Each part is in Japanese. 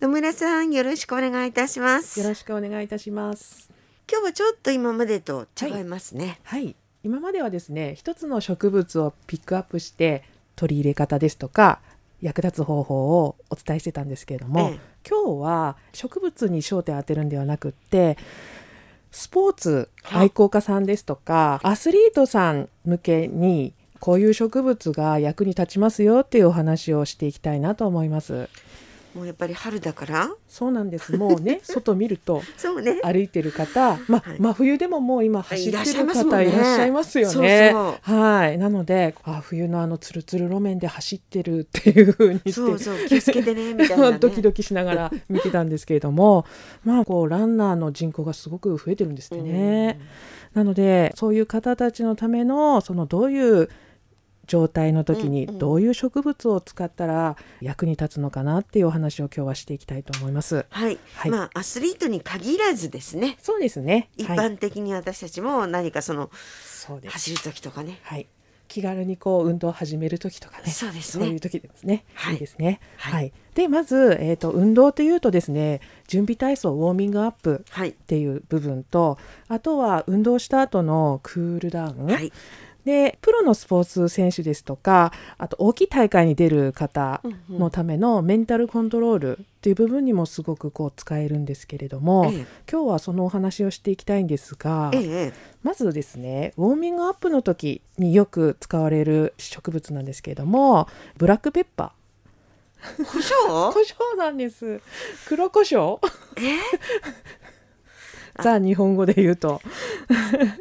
野村さんよろしくお願いいたします。よろしくお願いいたします。今日はちょっと今までと違いますね。はい。今まではですね一つの植物をピックアップして取り入れ方ですとか役立つ方法をお伝えしてたんですけれども、ええ。今日は植物に焦点を当てるんではなくってスポーツは愛好家さんですとかアスリートさん向けにこういう植物が役に立ちますよっていうお話をしていきたいなと思います。もうやっぱり春だから？そうなんです。もうね、外見るとそうね歩いてる方、まあ、はい真冬でももう今走ってる方いらっしゃいますよね。はい、なので、あ、冬のあのつるつる路面で走ってるっていう風にして。そうそう気をつけてね みたいな、ね、ドキドキしながら見てたんですけれども まあこうランナーの人口がすごく増えてるんですってね。なのでそういう方たちのためのそのどういう状態の時にどういう植物を使ったら役に立つのかなっていうお話を今日はしていきたいと思います。はい、はいまあアスリートに限らずですねそうですね。一はい、般的に私たちも何かその。走る時とかねはい。気軽にこう運動を始める時とかね。そうですねそういう時ですね。はいいいですね。はいはい。でまずえっ、と運動というとですね、準備体操ウォーミングアップはいっていう部分と、あとは運動した後のクールダウン。はいでプロのスポーツ選手ですとかあと大きい大会に出る方のためのメンタルコントロールっていう部分にもすごくこう使えるんですけれども、ええ。今日はそのお話をしていきたいんですが、ええまずですねウォーミングアップの時によく使われる植物なんですけれどもブラックペッパ胡ー椒？胡椒なんです。黒胡椒？え？ザ日本語で言うと。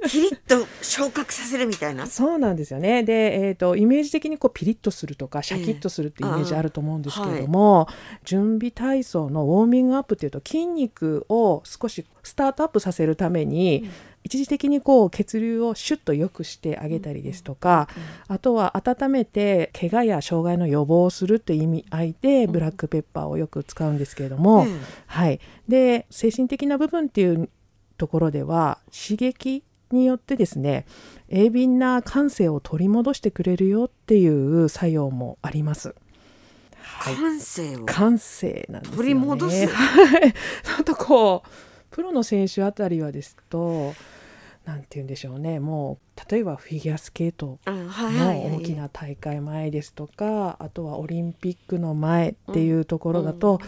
キリッと昇格させるみたいな？そうなんですよね。で、えー、とイメージ的にこうピリッとするとかシャキッとするってイメージあると思うんですけれども、準備体操のウォーミングアップっていうと筋肉を少しスタートアップさせるために、一時的にこう血流をシュッと良くしてあげたりですとか、あとは温めて怪我や障害の予防をするっていう意味合いでブラックペッパーをよく使うんですけれども、うん。はい、で精神的な部分っていうところでは刺激によってですね鋭敏な感性を取り戻してくれるよっていう作用もあります。はい、感性を？感性なんですよね。取り戻す？はい、ちょっとこうプロの選手あたりはですとなんて言うんでしょうね。もう例えばフィギュアスケートの大きな大会前ですとかあとはオリンピックの前っていうところだと、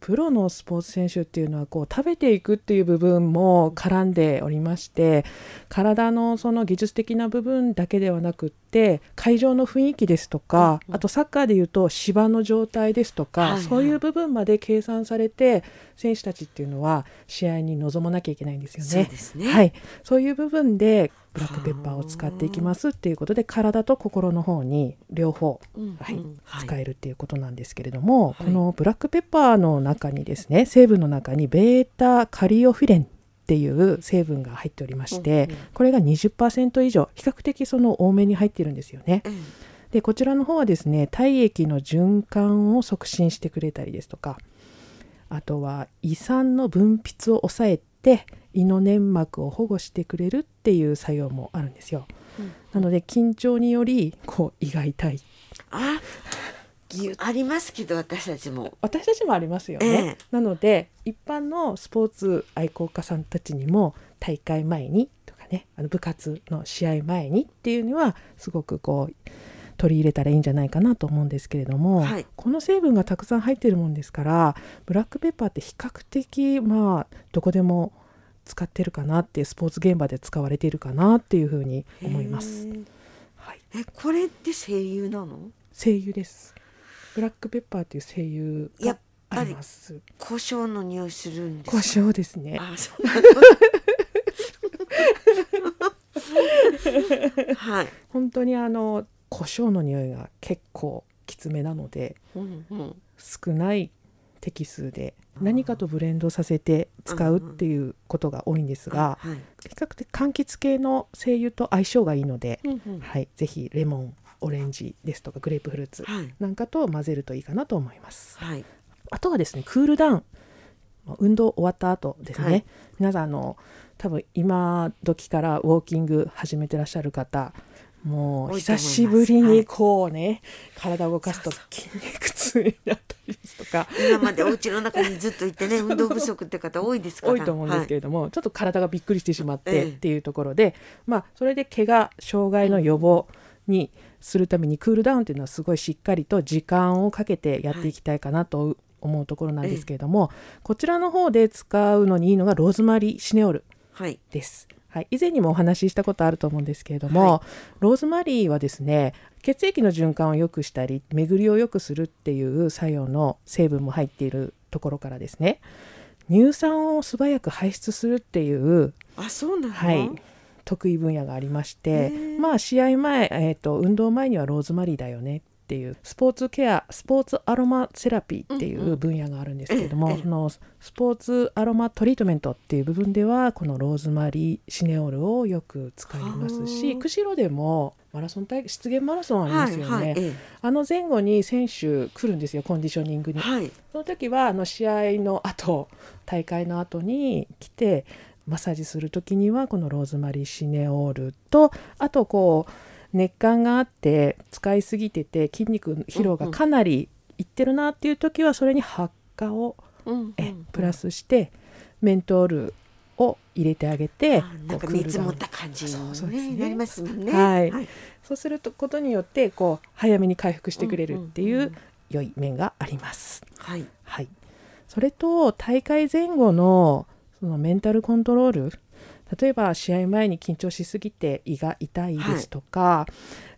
プロのスポーツ選手っていうのはこう食べていくっていう部分も絡んでおりまして体のその技術的な部分だけではなくって会場の雰囲気ですとか、うんあとサッカーでいうと芝の状態ですとか、はいはい。そういう部分まで計算されて選手たちっていうのは試合に臨まなきゃいけないんですよね。そうね。はい、そういう部分でブラックペッパーを使っていきますっていうことで体と心の方に両方、うん。はい使えるっていうことなんですけれども、はい。このブラックペッパーの中にですね成分の中にベータカリオフィレンっていう成分が入っておりまして、これが20%以上比較的その多めに入ってるんですよね。うん。でこちらの方はですね体液の循環を促進してくれたりですとかあとは胃酸の分泌を抑えて胃の粘膜を保護してくれるっていう作用もあるんですよ。うん。なので緊張によりこう胃が痛い。あありますけど私たちも。私たちもありますよね。ええ。なので一般のスポーツ愛好家さんたちにも大会前にとかねあの部活の試合前にっていうにはすごくこう取り入れたらいいんじゃないかなと思うんですけれども、はい。この成分がたくさん入ってるもんですからブラックペッパーって比較的まあどこでも使ってるかなってスポーツ現場で使われているかなっていうふうに思います。はい、えこれって声優なの？精油です。ブラックペッパーっていう精油やっがあぱりります。胡椒の匂いするんです胡か椒ですね。あそう はい、本当にあの胡椒の匂いが結構きつめなのでうんうん、少ない滴数で何かとブレンドさせて使うっていうことが多いんですが、はい比較的柑橘系の精油と相性がいいので、うんうん。はい、ぜひレモンオレンジですとかグレープフルーツはい。なんかと混ぜるといいかなと思います。はい。あとはですねクールダウン。運動終わった後ですね、はい。皆さんあの多分今時からウォーキング始めてらっしゃる方もう久しぶりにこうね、体を動かすと筋肉痛痛になったりですとか。今までお家の中にずっといてね 運動不足って方多いですから。多いと思うんですけれども、ちょっと体がびっくりしてしまっええ。てっていうところで、まあそれで怪我障害の予防にするためにクールダウンっていうのはすごいしっかりと時間をかけてやっていきたいかなと思うところなんですけれども、こちらの方で使うのにいいのがローズマリーシネオールはい。です。はい、以前にもお話ししたことあると思うんですけれども、はローズマリーはですね血液の循環を良くしたり巡りを良くするっていう作用の成分も入っているところからですね乳酸を素早く排出するっていう、あそうなの、はい、得意分野がありましてまあ試合前、えー、と運動前にはローズマリーだよねっていうスポーツケアスポーツアロマセラピーっていうんううん。分野があるんですけれども、ええええ。そのスポーツアロマトリートメントっていう部分ではこのローズマリーシネオールをよく使いますしはあ。釧路でもマラソン大会出現マラソンありますよね、はいはいえあの前後に選手来るんですよコンディショニングに。えはい。その時はあの試合の後大会の後に来てマッサージする時にはこのローズマリーシネオールとあとこう熱感があって使いすぎてて筋肉の疲労がかなりいってるなっていう時はそれに発火をうんえプラスしてメントールを入れてあげてあなんか熱持った感じそうに、なりますもんね。はい。そうするとことによってこう早めに回復してくれるっていう良い面があります。はい。はい、それと大会前後のそのメンタルコントロール例えば試合前に緊張しすぎて胃が痛いですとか、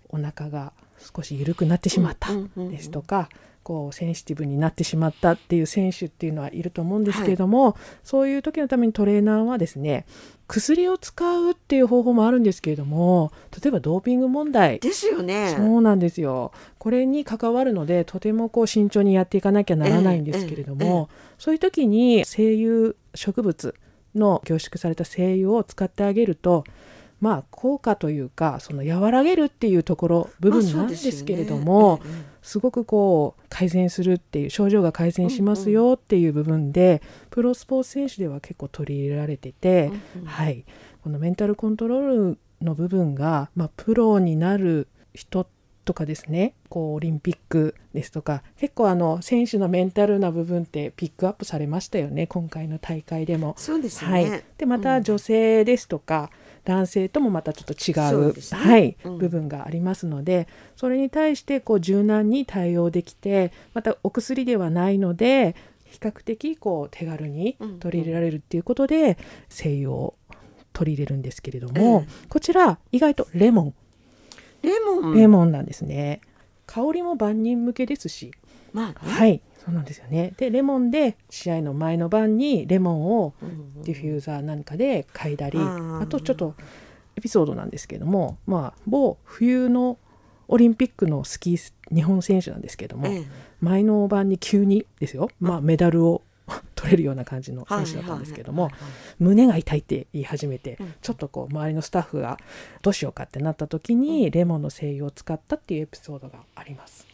お腹が少し緩くなってしまったですとか、こうセンシティブになってしまったっていう選手っていうのはいると思うんですけれども、そういう時のためにトレーナーはですね薬を使うっていう方法もあるんですけれども例えばドーピング問題。ですよね。そうなんですよ。これに関わるのでとてもこう慎重にやっていかなきゃならないんですけれども、そういう時に精油植物の凝縮された精油を使ってあげるとまあ効果というかその和らげるっていうところ部分なんですけれども、まあそうですごくこう改善するっていう症状が改善しますよっていう部分で、プロスポーツ選手では結構取り入れられてて、うんうん。はい、このメンタルコントロールの部分が、まあ、プロになる人とかですね。こうオリンピックですとか。結構あの選手のメンタルな部分ってピックアップされましたよね。今回の大会でも。そうですよはい。ね。、でまた女性ですとか、男性ともまたちょっと違そうね。はいうん。部分がありますのでそれに対してこう柔軟に対応できてまたお薬ではないので比較的こう手軽に取り入れられるっていうことで精油を取り入れるんですけれども、こちら意外とレモンレモン。レモンなんですね。香りも万人向けですし、まあね。はいそうなんですよね。でレモンで試合の前の晩にレモンをうんうんディフューザーなんかで嗅いだり、あーあとちょっとエピソードなんですけども、まあ、某冬のオリンピックのスキー日本選手なんですけども、ええ前の晩に急にですよ、まあ、メダルを 取れるような感じの選手だったんですけども胸が痛いって言い始めて、うんちょっとこう周りのスタッフがどうしようかってなった時に、レモンの精油を使ったっていうエピソードがあります。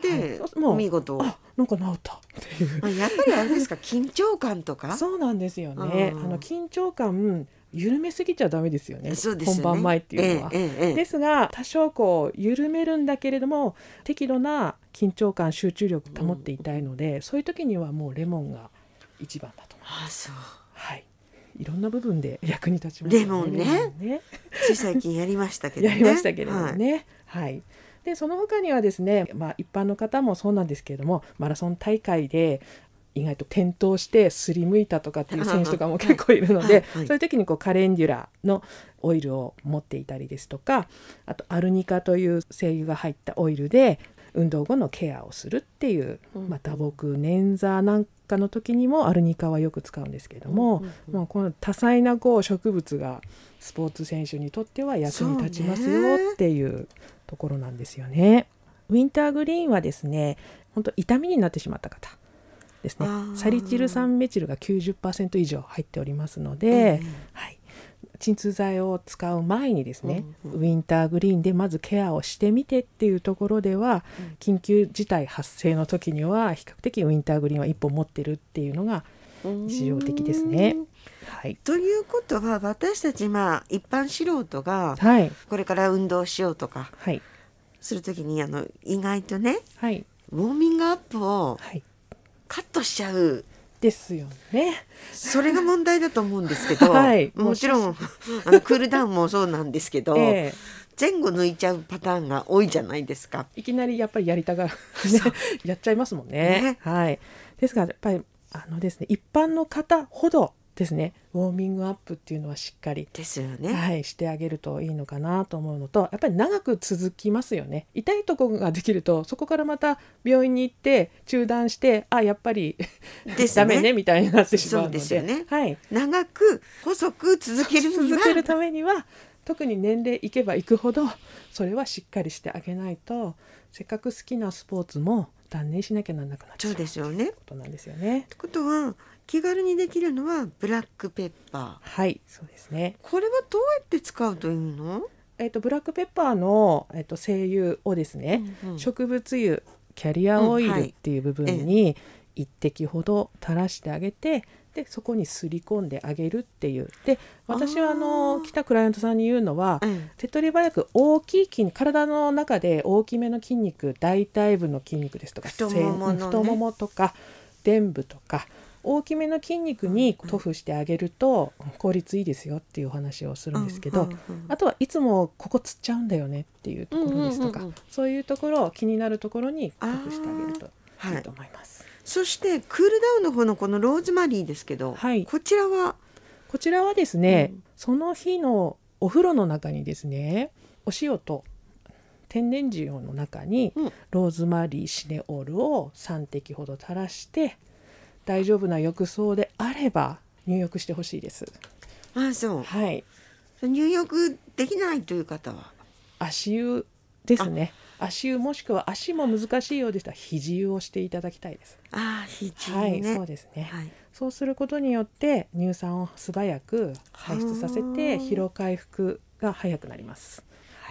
で、はいもう見事。あなんか治ったっていうまあやっぱりあれですか？緊張感とか？そうなんですよね。うんあの緊張感緩めすぎちゃダメですよね。ね。本番前っていうのは。えええですが多少こう緩めるんだけれども適度な緊張感集中力保っていたいので、そういう時にはもうレモンが一番だと思います。あそう。はい。いろんな部分で役に立ちますよレモンねレモンねつい最近やりましたけどね。やりましたけれどもはい。ね。はい。でその他にはですね、まあ、一般の方もそうなんですけれどもマラソン大会で意外と転倒してすりむいたとかっていう選手とかも結構いるので、そういう時にこうカレンデュラのオイルを持っていたりですとかあとアルニカという精油が入ったオイルで運動後のケアをするっていう、うんまあ、打撲捻挫なんかの時にもアルニカはよく使うんですけれども、うんうんまあ、この多彩なこう植物がスポーツ選手にとっては役に立ちますよっていうところなんですよね。ウィンターグリーンはですね本当痛みになってしまった方ですね。サリチル酸メチルが90%以上入っておりますので、ええはい、鎮痛剤を使う前にですね、うん。ウィンターグリーンでまずケアをしてみてっていうところでは、緊急事態発生の時には比較的ウィンターグリーンは一本持ってるっていうのが日常的ですね。うん。はい、ということは私たちまあ一般素人がはい、これから運動しようとかはい、するときにあの意外とねはい、ウォーミングアップをはい、カットしちゃうですよね。それが問題だと思うんですけど、はいもちろんあのクールダウンもそうなんですけど、ええ前後抜いちゃうパターンが多いじゃないですか。いきなりやっぱりやりたがる、ね、やっちゃいますもんね。ねはい。ですからやっぱりあのですね一般の方ほどですねウォーミングアップっていうのはしっかりですよね。はい、してあげるといいのかなと思うのとやっぱり長く続きますよね痛いところができるとそこからまた病院に行って中断してあやっぱりです ダメねみたいになってしまうのでですよねはい、長く細く続ける続けるためには特に年齢いけばいくほどそれはしっかりしてあげないとせっかく好きなスポーツも断念しなきゃならなくなっちゃそううですよね。っことなんですよね。てことは気軽にできるのはブラックペッパー。はいそうですね。これはどうやって使うといいの？えっとブラックペッパーの、えっと精油をですね、うんうん。植物油キャリアオイルっていう部分に一滴ほど垂らしてあげてでそこにすり込んであげるっていう。で私はあの来たクライアントさんに言うのはうん手っ取り早く大きい筋肉体の中で大きめの筋肉大腿部の筋肉ですとか太もものね。背太ももとか臀部とか大きめの筋肉に塗布してあげると効率いいですよっていうお話をするんですけど、あとはいつもここつっちゃうんだよねっていうところですとか、そういうところ気になるところに塗布してあげるとはい。いいと思います。そしてクールダウンの方のこのローズマリーですけど、はい。こちらは？こちらはですね、うん。その日のお風呂の中にですねお塩と天然塩の中にうんローズマリーシネオールを3滴ほど垂らして大丈夫な浴槽であれば入浴してほしいです。あそうはい、入浴できないという方は？足湯ですね。足湯もしくは足も難しいようでしたら肘湯をしていただきたいです。ああ肘はい、ね、そうですね。はいそうすることによって乳酸を素早く排出させはてあ疲労回復が早くなります。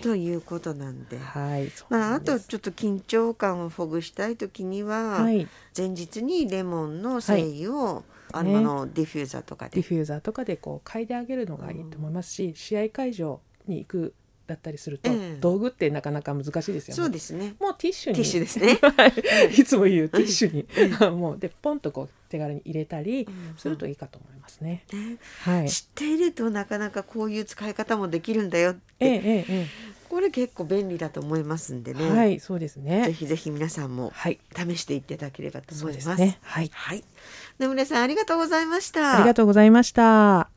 ということなんで、はい、まあ、あとちょっと緊張感をほぐしたい時には、はい、前日にレモンの精油を、あのね。あのディフューザーとかで。ディフューザーとかでこう嗅いであげるのがいいと思いますし、試合会場に行くだったりすると、ええ道具ってなかなか難しいですよね。そうですねもうティッシュにティッシュですねはい いつも言うティッシュに もうでポンとこう手軽に入れたりうんするといいかと思いますね。ねはい。知っているとなかなかこういう使い方もできるんだよって、ええええこれ結構便利だと思いますんでえね、えはい、そうですね。ぜひぜひ皆さんもはい、試していただければと思います。はい。はい、野村さんありがとうございました。ありがとうございました。